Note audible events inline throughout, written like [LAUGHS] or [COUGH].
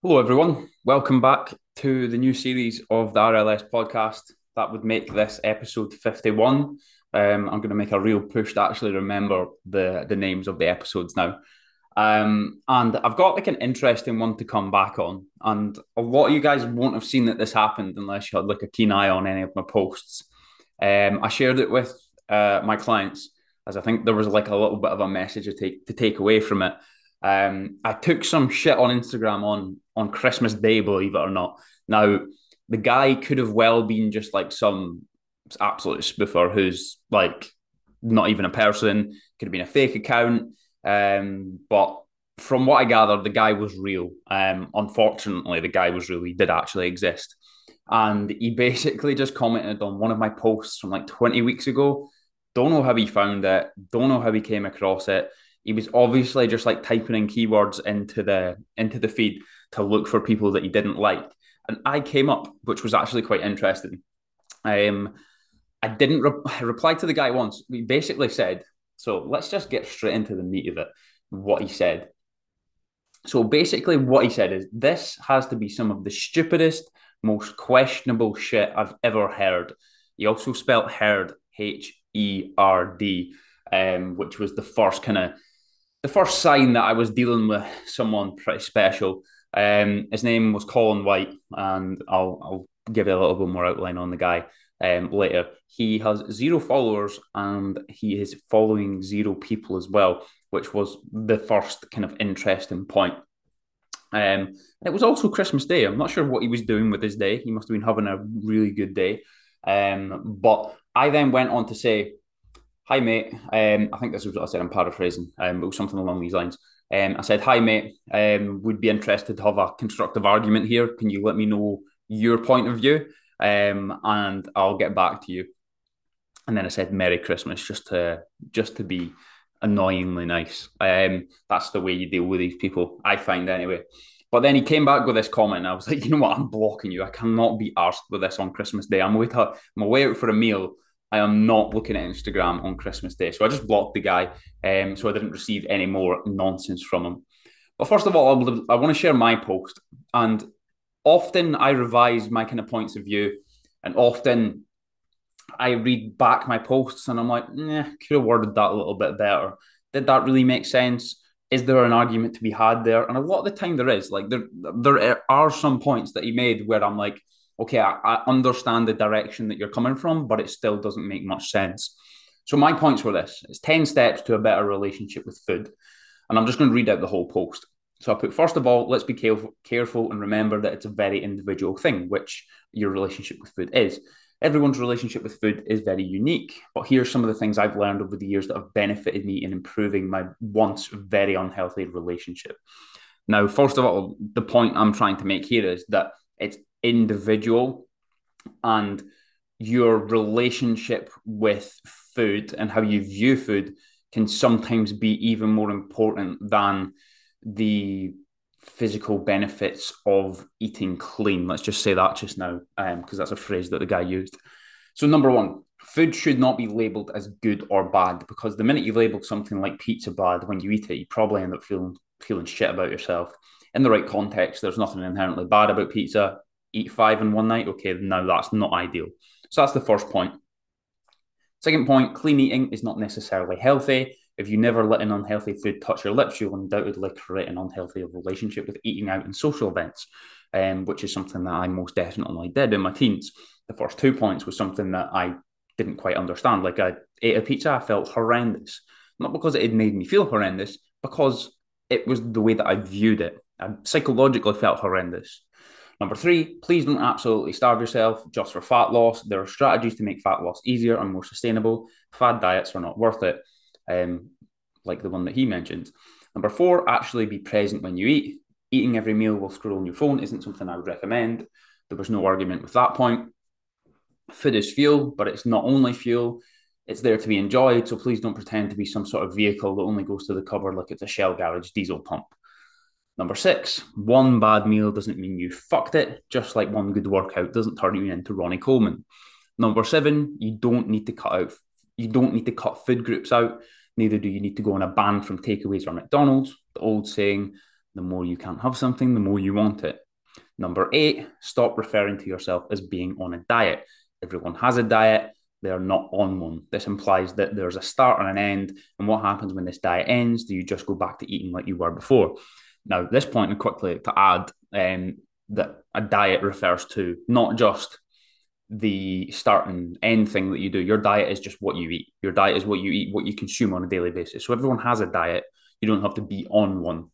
Hello, everyone. Welcome back to the new series of the RLS podcast. That would make this episode 51. Um, I'm going to make a real push to actually remember the, the names of the episodes now. Um, and I've got like an interesting one to come back on. And a lot of you guys won't have seen that this happened unless you had like a keen eye on any of my posts. Um, I shared it with uh, my clients as I think there was like a little bit of a message to take to take away from it. Um, I took some shit on Instagram on on Christmas Day, believe it or not. Now, the guy could have well been just like some absolute spoofer who's like not even a person, could have been a fake account. Um, but from what I gathered, the guy was real. Um, unfortunately, the guy was real. He did actually exist. And he [LAUGHS] basically just commented on one of my posts from like 20 weeks ago. Don't know how he found it, don't know how he came across it. He was obviously just like typing in keywords into the into the feed to look for people that he didn't like. And I came up, which was actually quite interesting. Um, I didn't re- reply to the guy once. We basically said, so let's just get straight into the meat of it, what he said. So basically, what he said is this has to be some of the stupidest, most questionable shit I've ever heard. He also spelt heard H E R D, um, which was the first kind of the first sign that I was dealing with someone pretty special. Um, his name was Colin White, and I'll I'll give you a little bit more outline on the guy um, later. He has zero followers, and he is following zero people as well, which was the first kind of interesting point. Um, it was also Christmas Day. I'm not sure what he was doing with his day. He must have been having a really good day. Um, but I then went on to say, "Hi, mate." Um, I think this was what I said. I'm paraphrasing. Um, it was something along these lines. Um, I said, "Hi, mate. Um, would be interested to have a constructive argument here. Can you let me know your point of view, um, and I'll get back to you." And then I said, "Merry Christmas," just to just to be annoyingly nice. Um, that's the way you deal with these people, I find anyway. But then he came back with this comment, and I was like, "You know what? I'm blocking you. I cannot be asked with this on Christmas Day. I'm away to, I'm away out for a meal." I am not looking at Instagram on Christmas Day. So I just blocked the guy um, so I didn't receive any more nonsense from him. But first of all, I, want to share my post. And often I revise my kind of points of view. And often I read back my posts and I'm like, eh, could have worded that a little bit better. Did that really make sense? Is there an argument to be had there? And a lot of the time there is. Like there, there are some points that he made where I'm like, okay, I, I understand the direction that you're coming from, but it still doesn't make much sense. So my points were this: it's ten steps to a better relationship with food, and I'm just going to read out the whole post. So I put first of all, let's be careful, careful and remember that it's a very individual thing, which your relationship with food is. Everyone's relationship with food is very unique, but here are some of the things I've learned over the years that have benefited me in improving my once very unhealthy relationship. Now, first of all, the point I'm trying to make here is that it's individual and your relationship with food and how you view food can sometimes be even more important than the physical benefits of eating clean. Let's just say that just now, because um, that's a phrase that the guy used. So, number one, food should not be labeled as good or bad because the minute you label something like pizza bad, when you eat it, you probably end up feeling feeling shit about yourself. In the right context, there's nothing inherently bad about pizza eat five in one night, okay, now that's not ideal. So that's the first point. Second point, clean eating is not necessarily healthy. If you never let an unhealthy food touch your lips, you'll undoubtedly create an unhealthy relationship with eating out and social events, um, which is something that I most definitely did in my teens. The first two points was something that I didn't quite understand. Like I ate a pizza, I felt horrendous. Not because it had made me feel horrendous, because it was the way that I viewed it. I psychologically felt horrendous. Number three, please don't absolutely starve yourself just for fat loss. There are strategies to make fat loss easier and more sustainable. Fad diets are not worth it, um, like the one that he mentioned. Number four, actually be present when you eat. Eating every meal while scrolling your phone isn't something I would recommend. There was no argument with that point. Food is fuel, but it's not only fuel. It's there to be enjoyed. So please don't pretend to be some sort of vehicle that only goes to the cupboard like it's a Shell garage diesel pump. Number six, one bad meal doesn't mean you fucked it, just like one good workout doesn't turn you into Ronnie Coleman. Number seven, you don't need to cut out, you don't need to cut food groups out. Neither do you need to go on a ban from takeaways or McDonald's. The old saying, The more you can't have something, the more you want it. Number eight, stop referring to yourself as being on a diet. Everyone has a diet, they are not on one. This implies that there's a start and an end. And what happens when this diet ends? Do you just go back to eating like you were before? Now, this point, and quickly to add um, that a diet refers to not just the start and end thing that you do. Your diet is just what you eat. Your diet is what you eat, what you consume on a daily basis. So everyone has a diet. You don't have to be on one.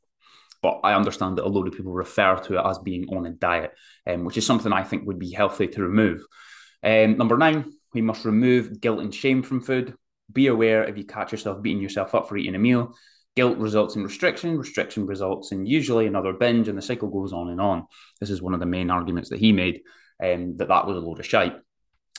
But I understand that a lot of people refer to it as being on a diet, um, which is something I think would be healthy to remove. Um, number nine, we must remove guilt and shame from food. Be aware if you catch yourself beating yourself up for eating a meal. Guilt results in restriction, restriction results in usually another binge, and the cycle goes on and on. This is one of the main arguments that he made um, that that was a load of shite.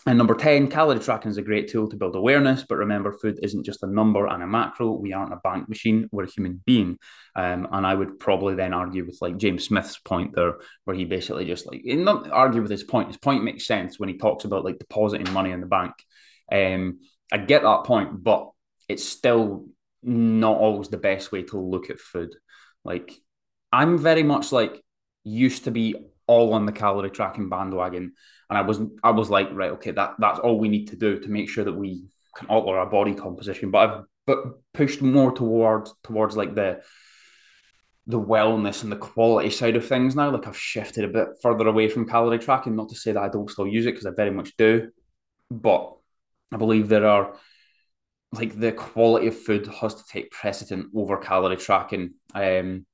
And number 10, calorie tracking is a great tool to build awareness. But remember, food isn't just a number and a macro. We aren't a bank machine. We're a human being. Um, and I would probably then argue with like James Smith's point there, where he basically just like, not argue with his point. His point makes sense when he talks about like depositing money in the bank. Um, I get that point, but it's still not always the best way to look at food. Like, I'm very much like used to be all on the calorie tracking bandwagon, and I was I was like, right, okay, that that's all we need to do to make sure that we can alter our body composition. But I've but pushed more towards towards like the the wellness and the quality side of things now. Like I've shifted a bit further away from calorie tracking. Not to say that I don't still use it because I very much do, but I believe there are like the quality of food has to take precedent over calorie tracking. Um,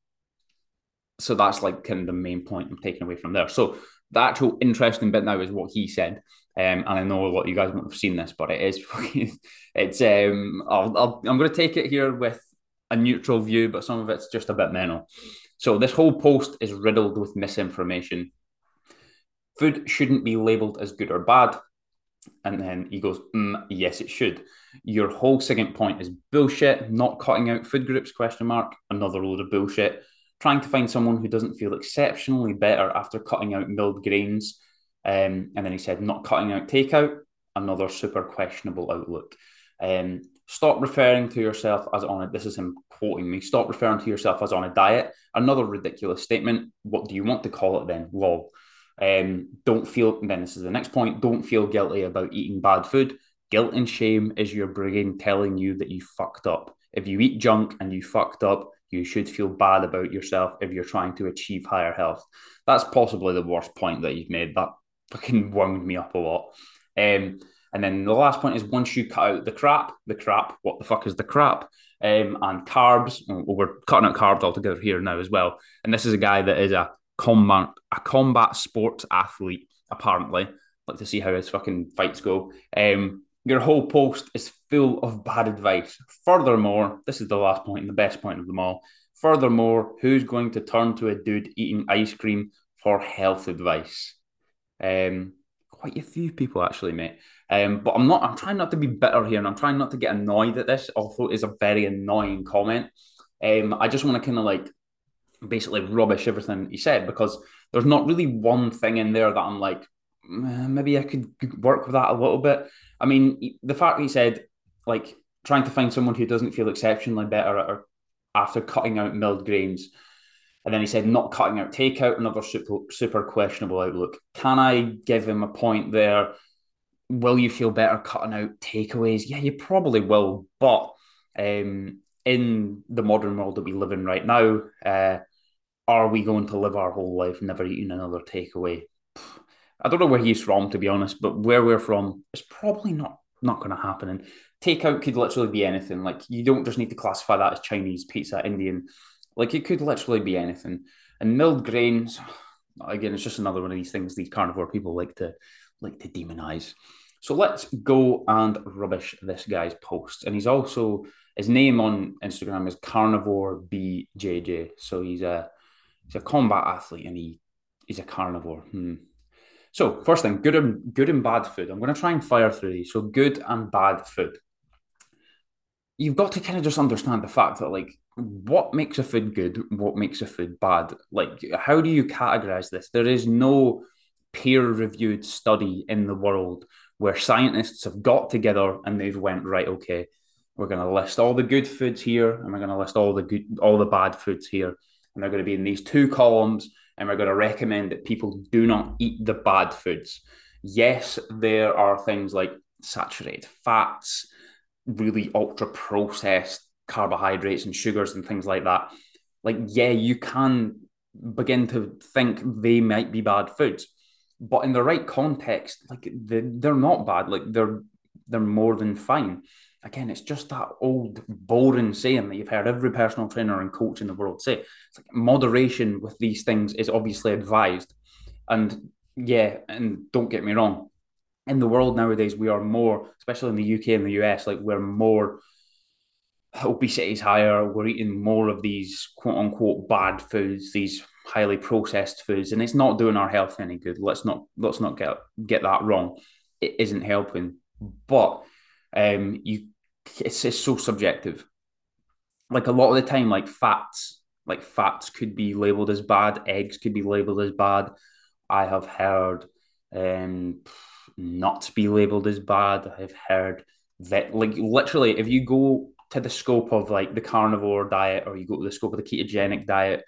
so that's like kind of the main point I'm taking away from there. So the actual interesting bit now is what he said. Um, and I know a lot of you guys won't have seen this, but it is [LAUGHS] it's um I'll, I'll, I'm going to take it here with a neutral view, but some of it's just a bit mental. So this whole post is riddled with misinformation. Food shouldn't be labeled as good or bad. And then he goes, mm, yes, it should. Your whole second point is bullshit, not cutting out food groups, question mark, another load of bullshit trying to find someone who doesn't feel exceptionally better after cutting out milled grains. Um, and then he said, not cutting out takeout, another super questionable outlook. Um, stop referring to yourself as on a This is him quoting me. Stop referring to yourself as on a diet. Another ridiculous statement. What do you want to call it then? Lol. Um, don't feel, then this is the next point. Don't feel guilty about eating bad food. Guilt and shame is your brain telling you that you fucked up. If you eat junk and you fucked up, you should feel bad about yourself if you're trying to achieve higher health. That's possibly the worst point that you've made. That fucking wound me up a lot. Um, and then the last point is once you cut out the crap, the crap, what the fuck is the crap? Um, and carbs, well, we're cutting out carbs altogether here now as well. And this is a guy that is a combat a combat sports athlete, apparently. Like to see how his fucking fights go. Um, your whole post is full of bad advice. Furthermore, this is the last point and the best point of them all. Furthermore, who's going to turn to a dude eating ice cream for health advice? Um, quite a few people actually, mate. Um, but I'm not. I'm trying not to be bitter here, and I'm trying not to get annoyed at this. Although it's a very annoying comment. Um, I just want to kind of like basically rubbish everything he said because there's not really one thing in there that I'm like, maybe I could work with that a little bit. I mean, the fact that he said, like, trying to find someone who doesn't feel exceptionally better after cutting out milled grains. And then he said, not cutting out takeout, another super, super questionable outlook. Can I give him a point there? Will you feel better cutting out takeaways? Yeah, you probably will. But um, in the modern world that we live in right now, uh, are we going to live our whole life never eating another takeaway? I don't know where he's from, to be honest, but where we're from, it's probably not not going to happen. And takeout could literally be anything. Like you don't just need to classify that as Chinese pizza, Indian. Like it could literally be anything. And milled grains, again, it's just another one of these things these carnivore people like to like to demonize. So let's go and rubbish this guy's post. And he's also his name on Instagram is Carnivore BJJ. So he's a he's a combat athlete and he he's a carnivore. Hmm. So first thing, good and good and bad food. I'm going to try and fire through these. So good and bad food. You've got to kind of just understand the fact that like what makes a food good, what makes a food bad. Like how do you categorize this? There is no peer-reviewed study in the world where scientists have got together and they've went right. Okay, we're going to list all the good foods here, and we're going to list all the good, all the bad foods here, and and they're going to be in these two columns, and we're going to recommend that people do not eat the bad foods. Yes, there are things like saturated fats, really ultra processed carbohydrates and sugars and things like that. Like, yeah, you can begin to think they might be bad foods, but in the right context, like they, they're not bad. Like they're they're more than fine. Again, it's just that old boring saying that you've heard every personal trainer and coach in the world say. It's like moderation with these things is obviously advised. And yeah, and don't get me wrong, in the world nowadays, we are more, especially in the UK and the US, like we're more obesity is higher. We're eating more of these quote unquote bad foods, these highly processed foods, and it's not doing our health any good. Let's not let's not get get that wrong. It isn't helping, but um, you it's, it's so subjective. Like a lot of the time, like fats, like fats could be labeled as bad. Eggs could be labeled as bad. I have heard um, nuts be labeled as bad. I've heard that, like literally, if you go to the scope of like the carnivore diet or you go to the scope of the ketogenic diet,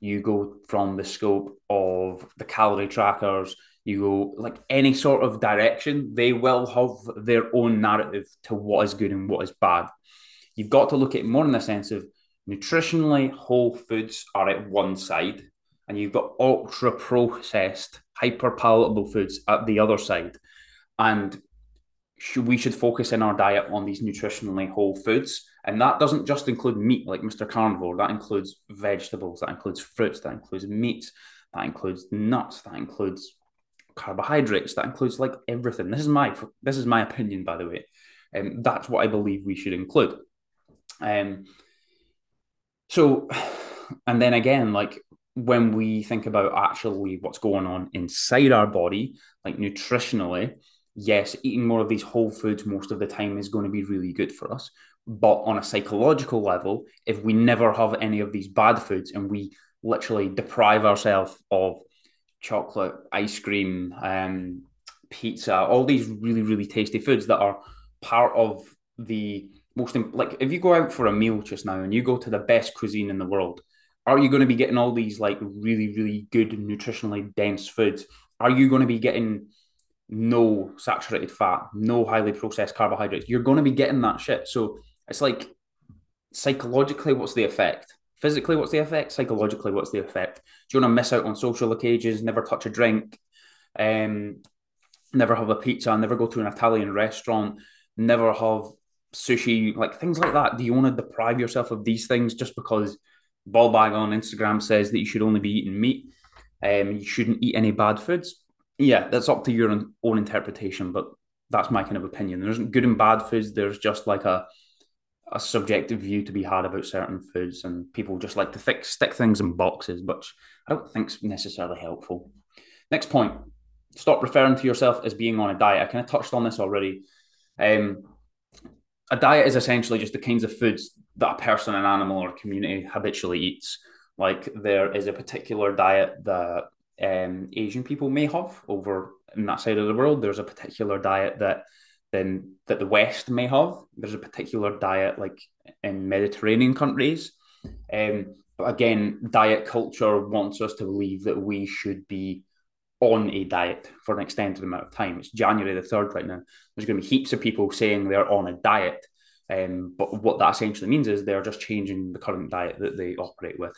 you go from the scope of the calorie trackers, you go like any sort of direction, they will have their own narrative to what is good and what is bad. You've got to look at it more in the sense of nutritionally whole foods are at one side, and you've got ultra processed, hyper palatable foods at the other side. And we should focus in our diet on these nutritionally whole foods. And that doesn't just include meat, like Mr. Carnivore. That includes vegetables, that includes fruits, that includes meats, that includes nuts, that includes carbohydrates, that includes like everything. This is my this is my opinion, by the way. And um, that's what I believe we should include. Um, so, and then again, like when we think about actually what's going on inside our body, like nutritionally, yes, eating more of these whole foods most of the time is going to be really good for us. But on a psychological level, if we never have any of these bad foods and we literally deprive ourselves of chocolate, ice cream, um, pizza, all these really, really tasty foods that are part of the most, like if you go out for a meal just now and you go to the best cuisine in the world, are you going to be getting all these like really, really good, nutritionally dense foods? Are you going to be getting no saturated fat, no highly processed carbohydrates. You're going to be getting that shit. So it's like psychologically, what's the effect? Physically, what's the effect? Psychologically, what's the effect? Do you want to miss out on social occasions, never touch a drink, um, never have a pizza, never go to an Italian restaurant, never have sushi, like things like that? Do you want to deprive yourself of these things just because Ballbag on Instagram says that you should only be eating meat? Um, you shouldn't eat any bad foods yeah, that's up to your own interpretation, but that's my kind of opinion. There isn't good and bad foods. There's just like a a subjective view to be had about certain foods, and people just like to stick things in boxes, which I don't think is necessarily helpful. Next point: stop referring to yourself as being on a diet. I kind of touched on this already. Um, a diet is essentially just the kinds of foods that a person, an animal, or community habitually eats. Like there is a particular diet that um, Asian people may have over in that side of the world. There's a particular diet that then that the West may have. There's a particular diet like in Mediterranean countries. Um, but again, diet culture wants us to believe that we should be on a diet for an extended amount of time. It's January the 3rd right now. There's going to be heaps of people saying they're on a diet. Um, but what that essentially means is they're just changing the current diet that they operate with.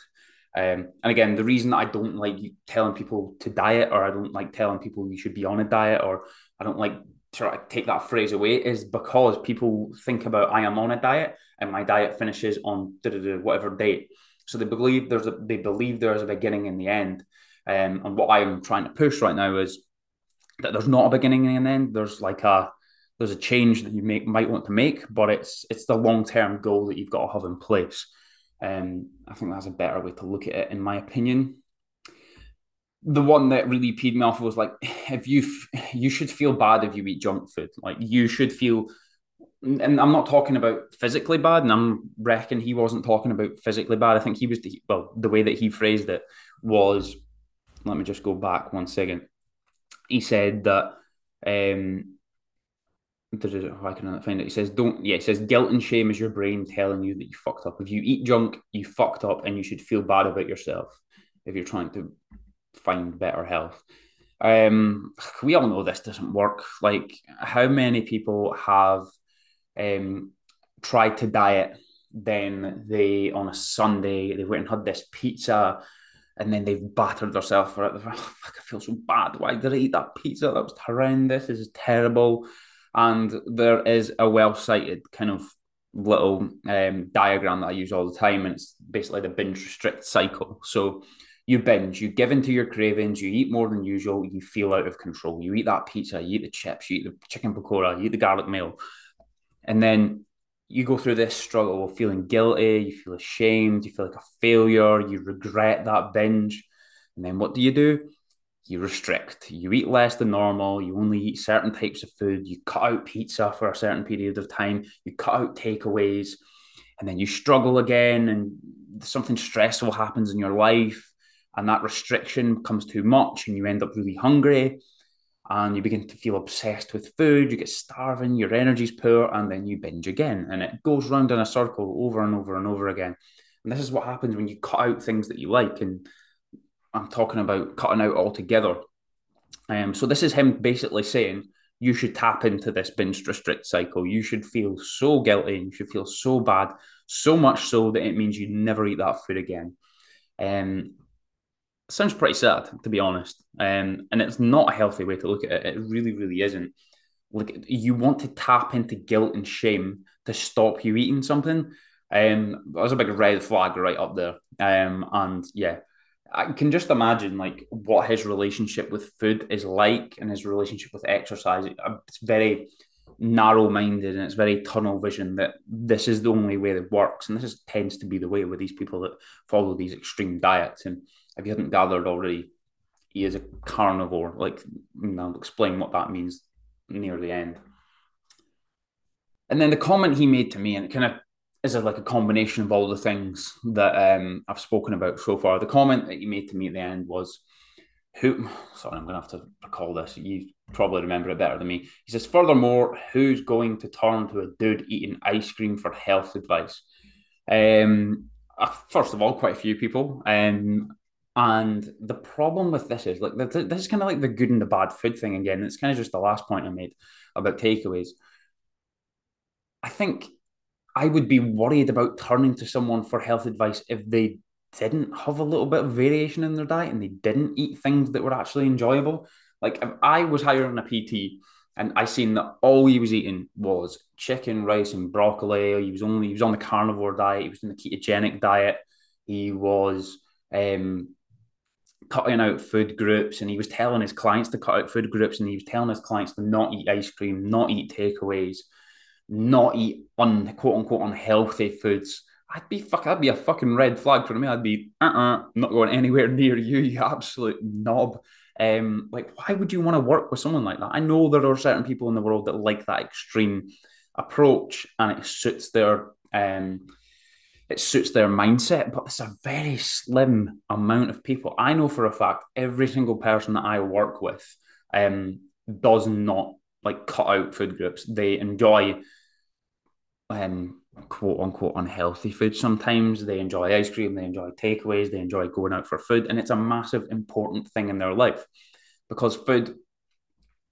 Um, and again, the reason I don't like telling people to diet, or I don't like telling people you should be on a diet, or I don't like to take that phrase away, is because people think about I am on a diet and my diet finishes on whatever date. So they believe there's a they believe there's a beginning and the end. Um, and what I'm trying to push right now is that there's not a beginning and an end. There's like a there's a change that you make might want to make, but it's it's the long term goal that you've got to have in place. Um, I think that's a better way to look at it, in my opinion. The one that really peed me off was like, if you f- you should feel bad if you eat junk food. Like you should feel, and I'm not talking about physically bad, and I'm reckon he wasn't talking about physically bad. I think he was the, well, the way that he phrased it was, let me just go back one second. He said that um, I can find it. He says, "Don't." Yeah, he says, "Guilt and shame is your brain telling you that you fucked up. If you eat junk, you fucked up, and you should feel bad about yourself if you're trying to find better health." Um, we all know this doesn't work. Like, how many people have um tried to diet, then they on a Sunday they went and had this pizza and then they've battered themselves for it. Like, oh, fuck, I feel so bad. Why did I eat that pizza? That was horrendous. This is terrible. And there is a well cited kind of little um, diagram that I use all the time, and it's basically the binge restrict cycle. So you binge, you give into your cravings, you eat more than usual, you feel out of control. You eat that pizza, you eat the chips, you eat the chicken pakora, you eat the garlic meal, and then you go through this struggle of feeling guilty, you feel ashamed, you feel like a failure, you regret that binge. And then what do you do? You restrict. You eat less than normal. You only eat certain types of food. You cut out pizza for a certain period of time. You cut out takeaways. And then you struggle again, and something stressful happens in your life. And that restriction becomes too much, and you end up really hungry and you begin to feel obsessed with food, you get starving, your energy's poor, and then you binge again. And it goes round in a circle over and over and over again. And this is what happens when you cut out things that you like. And I'm talking about cutting out altogether. Um, so this is him basically saying you should tap into this binge restrict cycle. You should feel so guilty, you should feel so bad, so much so that it means you never eat that food again. Um, sounds pretty sad, to be honest. Um, and it's not a healthy way to look at it. It really, really isn't. Like you want to tap into guilt and shame to stop you eating something. Um, that was a big red flag right up there. Um, and yeah, I can just imagine like what his relationship with food is like and his relationship with exercise. It's very narrow minded and it's very tunnel vision that this is the only way that works. And this is, tends to be the way with these people that follow these extreme diets. And if you hadn't gathered already, he is a carnivore. Like, I'll explain what that means near the end. And then the comment he made to me, and it kind of is a, like a combination of all the things that um, I've spoken about so far. The comment that he made to me at the end was, "Who?" Sorry, I'm going to have to recall this. You probably remember it better than me. He says, "Furthermore, who's going to turn to a dude eating ice cream for health advice?" Um, uh, first of all, quite a few people. Um, and the problem with this is like this is kind of like the good and the bad food thing again. It's kind of just the last point I made about takeaways. I think I would be worried about turning to someone for health advice if they didn't have a little bit of variation in their diet and they didn't eat things that were actually enjoyable. Like if I was hiring a PT and I seen that all he was eating was chicken, rice, and broccoli. He was only he was on the carnivore diet. He was in the ketogenic diet. He was um, cutting out food groups and he was telling his clients to cut out food groups and he was telling his clients to not eat ice cream, not eat takeaways, not eat un quote unquote unhealthy foods. I'd be fuck that'd be a fucking red flag for me. I'd be uh-uh, not going anywhere [LAUGHS] near you, you absolute knob. Um, like why would you want to work with someone like that? I know there are certain people in the world that like that extreme approach and it suits their um it suits their mindset, but it's a very slim amount of people. I know for a fact every single person that I work with um, does not like cut out food groups. They enjoy um, quote unquote unhealthy food sometimes. They enjoy ice cream, they enjoy takeaways, they enjoy going out for food, and it's a massive important thing in their life because food.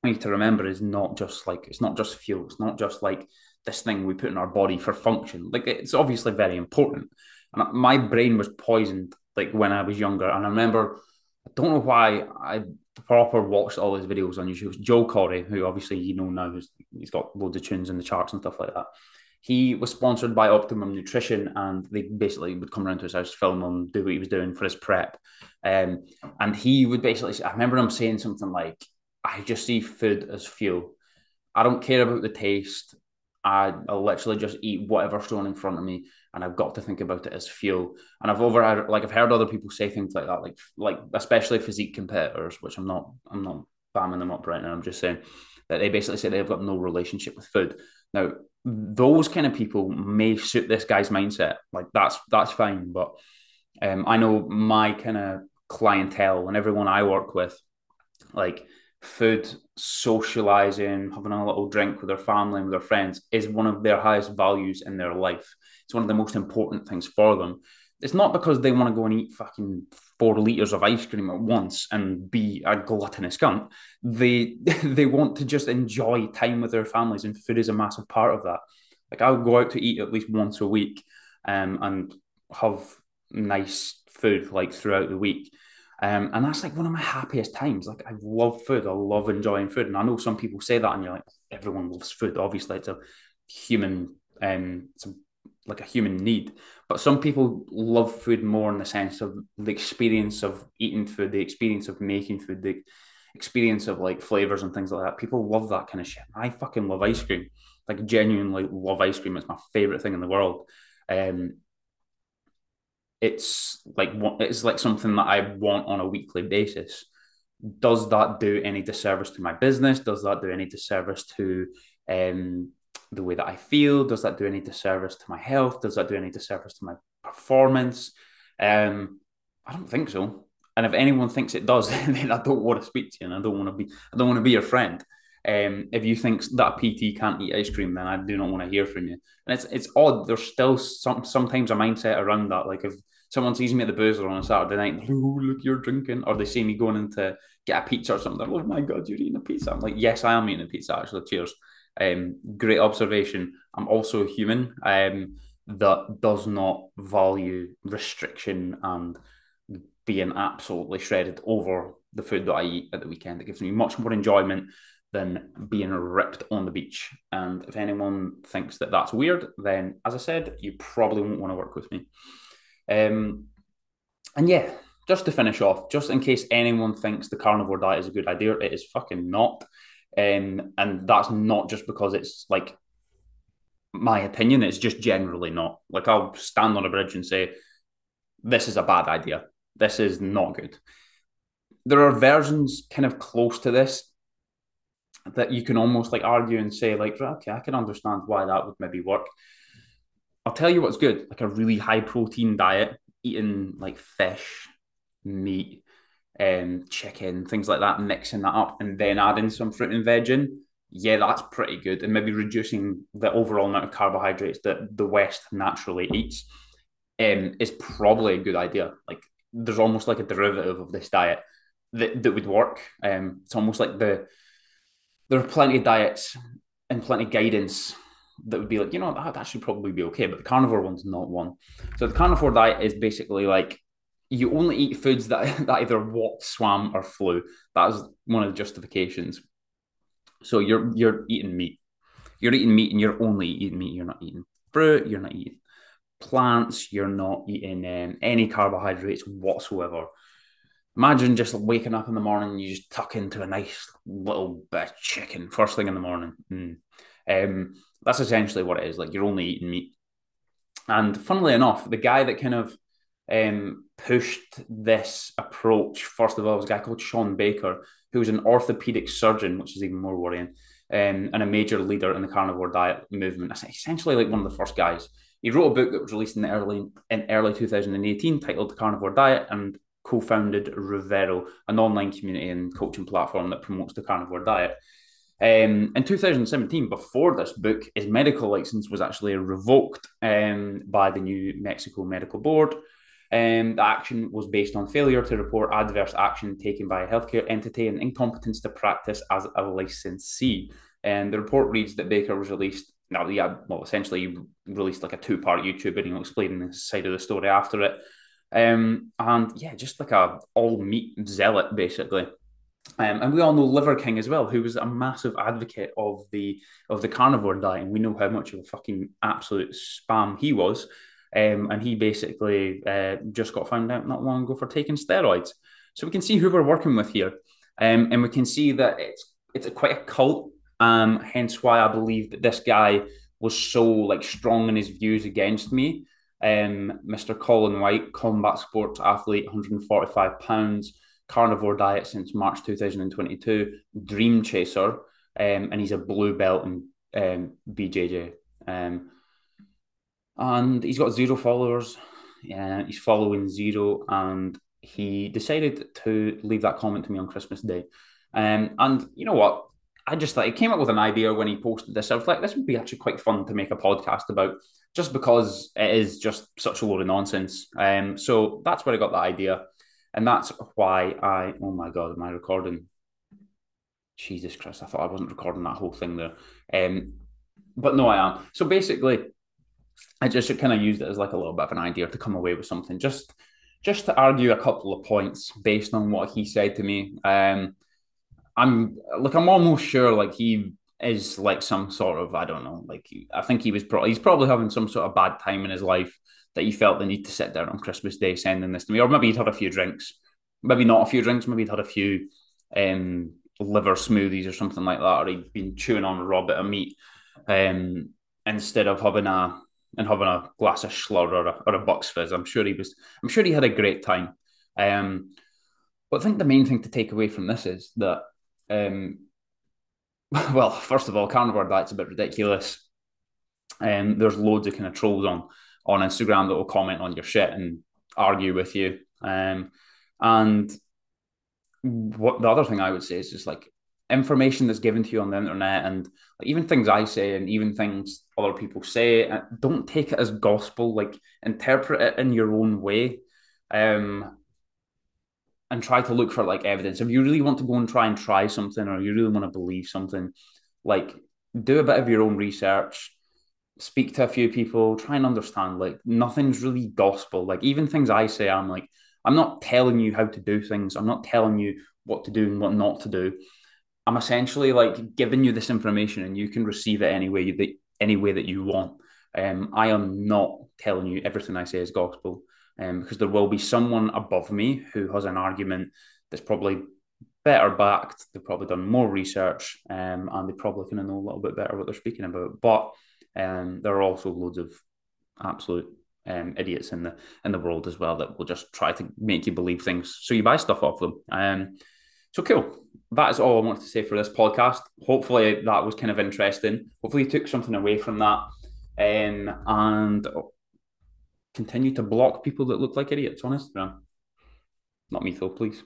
We need to remember is not just like it's not just fuel. It's not just like this thing we put in our body for function. Like it's obviously very important. And my brain was poisoned like when I was younger. And I remember, I don't know why I proper watched all his videos on YouTube. Joel Corry, who obviously you know now, he's got loads of tunes in the charts and stuff like that. He was sponsored by Optimum Nutrition, and they basically would come around to his house, film him, do what he was doing for his prep. Um, and he would basically, I remember him saying something like, I just see food as fuel. I don't care about the taste. I, will literally just eat whatever's thrown in front of me, and I've got to think about it as fuel. And I've over like I've heard other people say things like that, like like especially physique competitors, which I'm not I'm not bamming them up right now. I'm just saying that they basically say they've got no relationship with food. Now, those kind of people may suit this guy's mindset. Like that's that's fine, but um, I know my kind of clientele and everyone I work with, like food, socializing, having a little drink with their family and with their friends is one of their highest values in their life. It's one of the most important things for them. It's not because they want to go and eat fucking four liters of ice cream at once and be a gluttonous cunt. They [LAUGHS] they want to just enjoy time with their families, and food is a massive part of that. Like I'll go out to eat at least once a week, um, and have nice food like throughout the week. Um, and that's like one of my happiest times. Like I love food. I love enjoying food. And I know some people say that and you're like, everyone loves food. Obviously, it's a human um it's a, like a human need. But some people love food more in the sense of the experience of eating food, the experience of making food, the experience of like flavors and things like that. People love that kind of shit. I fucking love ice cream. Like genuinely love ice cream. It's my favorite thing in the world. Um, it's like it's like something that I want on a weekly basis. Does that do any disservice to my business? Does that do any disservice to um, the way that I feel? Does that do any disservice to my health? Does that do any disservice to my performance? Um, I don't think so. And if anyone thinks it does, [LAUGHS] then I don't want to speak to you, and I don't want to be. I don't want to be your friend. Um, if you think that PT can't eat ice cream, then I do not want to hear from you. And it's it's odd. There's still some sometimes a mindset around that. Like if someone sees me at the boozer on a Saturday night, oh look, you're drinking, or they see me going in to get a pizza or something. Oh my god, you're eating a pizza. I'm like, yes, I am eating a pizza. Actually, cheers. Um, great observation. I'm also a human um, that does not value restriction and being absolutely shredded over the food that I eat at the weekend. It gives me much more enjoyment than being ripped on the beach. And if anyone thinks that that's weird, then as I said, you probably won't want to work with me. Um, and yeah, just to finish off, just in case anyone thinks the carnivore diet is a good idea, it is fucking not. Um, and that's not just because it's like my opinion, it's just generally not. Like I'll stand on a bridge and say, this is a bad idea. This is not good. There are versions kind of close to this that you can almost like argue and say, like, okay, I can understand why that would maybe work. I'll tell you what's good, like a really high protein diet, eating like fish, meat, um, chicken, things like that, mixing that up, and then adding some fruit and veg in. Yeah, that's pretty good, and maybe reducing the overall amount of carbohydrates that the West naturally eats um, is probably a good idea. Like, there's almost like a derivative of this diet that, that would work. Um, it's almost like the there are plenty of diets and plenty of guidance that would be like, you know, that, that should probably be okay, but the carnivore one's not one. So the carnivore diet is basically like you only eat foods that, [LAUGHS] that either walked, swam, or flew. That is one of the justifications. So you're you're eating meat. You're eating meat and you're only eating meat. You're not eating fruit, you're not eating plants, you're not eating um, any carbohydrates whatsoever. Imagine just waking up in the morning, you just tuck into a nice little bit of chicken first thing in the morning. Mm. Um, that's essentially what it is. Like you're only eating meat. And funnily enough, the guy that kind of um, pushed this approach, first of all, was a guy called Shawn Baker, who was an orthopedic surgeon, which is even more worrying, um, and a major leader in the carnivore diet movement. Essentially, like one of the first guys. He wrote a book that was released in the early in early 2018 titled The Carnivore Diet and co-founded Revero, an online community and coaching platform that promotes the carnivore diet. Um, in 2017, before this book, his medical license was actually revoked um, by the New Mexico Medical Board. Um, the action was based on failure to report adverse action taken by a healthcare entity and incompetence to practice as a licensee. And the report reads that Baker was released. Now, yeah, well, essentially released like a two-part YouTube video explaining the side of the story after it. Um, and yeah, just like a all meat zealot, basically. Um, and we all know Liver King as well, who was a massive advocate of the of the carnivore diet, and we know how much of a fucking absolute spam he was. Um, and he basically uh, just got found out not long ago for taking steroids. So we can see who we're working with here, um, and we can see that it's it's a, quite a cult. Um, hence why I believe that this guy was so like strong in his views against me. Um, Mr. Colin White, combat sports athlete, 145 pounds carnivore diet since March 2022, Dream Chaser, um, and he's a blue belt in um, BJJ. Um, and he's got zero followers. Yeah, he's following zero, and he decided to leave that comment to me on Christmas Day. Um, and you know what? I just like came up with an idea when he posted this. I was like, this would be actually quite fun to make a podcast about, just because it is just such a load of nonsense. Um, so that's where I got that idea, and that's why I. Oh my god, am I recording? Jesus Christ! I thought I wasn't recording that whole thing there. Um, but no, I am. So basically, I just kind of used it as like a little bit of an idea to come away with something, just just to argue a couple of points based on what he said to me. Um, I'm like I'm almost sure like he is like some sort of I don't know like I think he was probably he's probably having some sort of bad time in his life that he felt the need to sit there on Christmas Day sending this to me, or maybe he'd had a few drinks, maybe not a few drinks, maybe he'd had a few um, liver smoothies or something like that, or he'd been chewing on a raw bit of meat um, instead of having a and having a glass of Shloer or a, or a Bucks fizz. I'm sure he was. I'm sure he had a great time. Um, but I think the main thing to take away from this is that, um, [LAUGHS] well, first of all, carnivore diet's a bit ridiculous. Um, there's loads of kind of trolls on on Instagram that will comment on your shit and argue with you. Um, and what the other thing I would say is just like information that's given to you on the internet and like, even things I say and even things other people say, uh, don't take it as gospel. Like interpret it in your own way, um, and try to look for like evidence. If you really want to go and try and try something, or you really want to believe something, like do a bit of your own research. Speak to a few people, try and understand. Like nothing's really gospel. Like even things I say, I'm like, I'm not telling you how to do things. I'm not telling you what to do and what not to do. I'm essentially like giving you this information and you can receive it any way that any way that you want. Um, I am not telling you everything I say is gospel, um, because there will be someone above me who has an argument that's probably better backed. They've probably done more research, um, and they probably kind of know a little bit better what they're speaking about. But um, there are also loads of absolute um, idiots in the in the world as well that will just try to make you believe things, so you buy stuff off them. Um, so cool. That is all I wanted to say for this podcast. Hopefully that was kind of interesting. Hopefully you took something away from that. Um, and continue to block people that look like idiots on Instagram. Not me though, please.